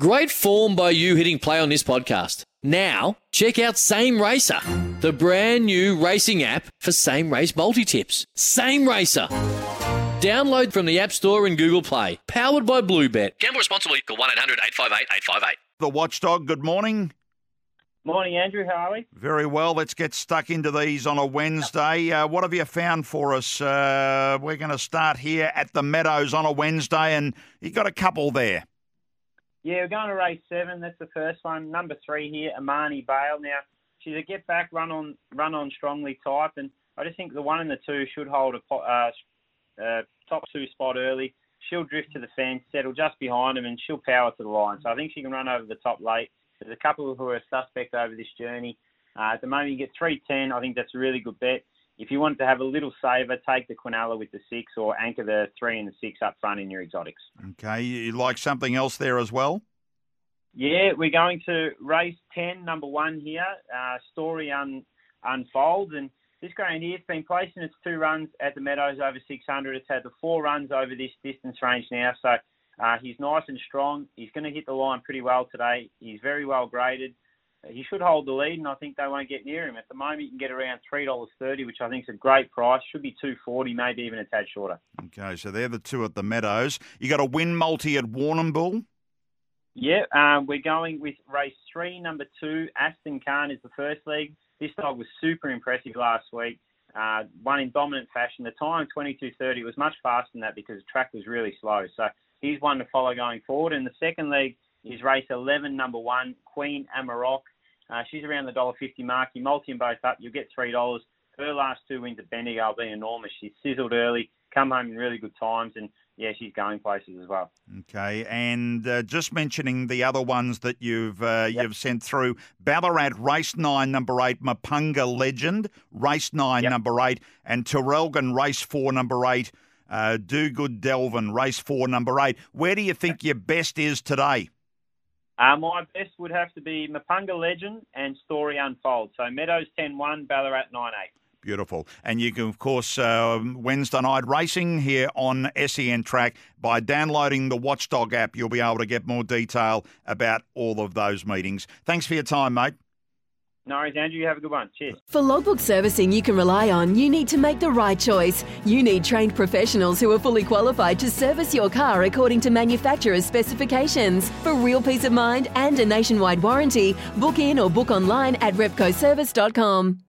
Great form by you hitting play on this podcast. Now, check out Same Racer, the brand new racing app for same race multi tips. Same Racer. Download from the App Store and Google Play. Powered by Bluebet. Gamble responsibly. Call 1 800 858 858. The Watchdog, good morning. Morning, Andrew. How are we? Very well. Let's get stuck into these on a Wednesday. Uh, what have you found for us? Uh, we're going to start here at the Meadows on a Wednesday, and you've got a couple there. Yeah, we're going to race seven. That's the first one. Number three here, Amani Bale. Now she's a get back, run on, run on strongly type, and I just think the one and the two should hold a uh, uh, top two spot early. She'll drift to the fence, settle just behind them, and she'll power to the line. So I think she can run over the top late. There's a couple who are suspect over this journey. Uh, at the moment, you get 310. I think that's a really good bet. If you want to have a little saver, take the Quinella with the six or anchor the three and the six up front in your exotics. Okay, you like something else there as well? Yeah, we're going to race 10, number one here. Uh, story un, unfolds. And this greyhound here has been placing its two runs at the Meadows over 600. It's had the four runs over this distance range now. So uh, he's nice and strong. He's going to hit the line pretty well today. He's very well graded. He should hold the lead, and I think they won't get near him. At the moment, you can get around three dollars thirty, which I think is a great price. Should be two forty, maybe even a tad shorter. Okay, so they're the two at the Meadows. You got a win multi at Warrnambool. Yeah, um, we're going with race three, number two. Aston Khan is the first leg. This dog was super impressive last week. Uh, won in dominant fashion. The time, 22.30, was much faster than that because the track was really slow. So he's one to follow going forward. And the second leg is race 11, number one, Queen Amarok. Uh, she's around the $1.50 mark. You multi them both up, you'll get $3. Her last two wins at Bendigo have been enormous. She's sizzled early, come home in really good times, and yeah, she's going places as well. Okay, and uh, just mentioning the other ones that you've uh, yep. you've sent through: Ballarat race nine, number eight, Mapunga Legend race nine, yep. number eight, and Traralgon race four, number eight. Uh, Do Good Delvin race four, number eight. Where do you think your best is today? Uh, my best would have to be Mapunga Legend and Story Unfold. So Meadows 10-1, Ballarat 9-8. Beautiful. And you can, of course, uh, Wednesday night racing here on SEN Track. By downloading the Watchdog app, you'll be able to get more detail about all of those meetings. Thanks for your time, mate. No worries, Andrew. You have a good one. Cheers. For logbook servicing you can rely on, you need to make the right choice. You need trained professionals who are fully qualified to service your car according to manufacturer's specifications. For real peace of mind and a nationwide warranty, book in or book online at repcoservice.com.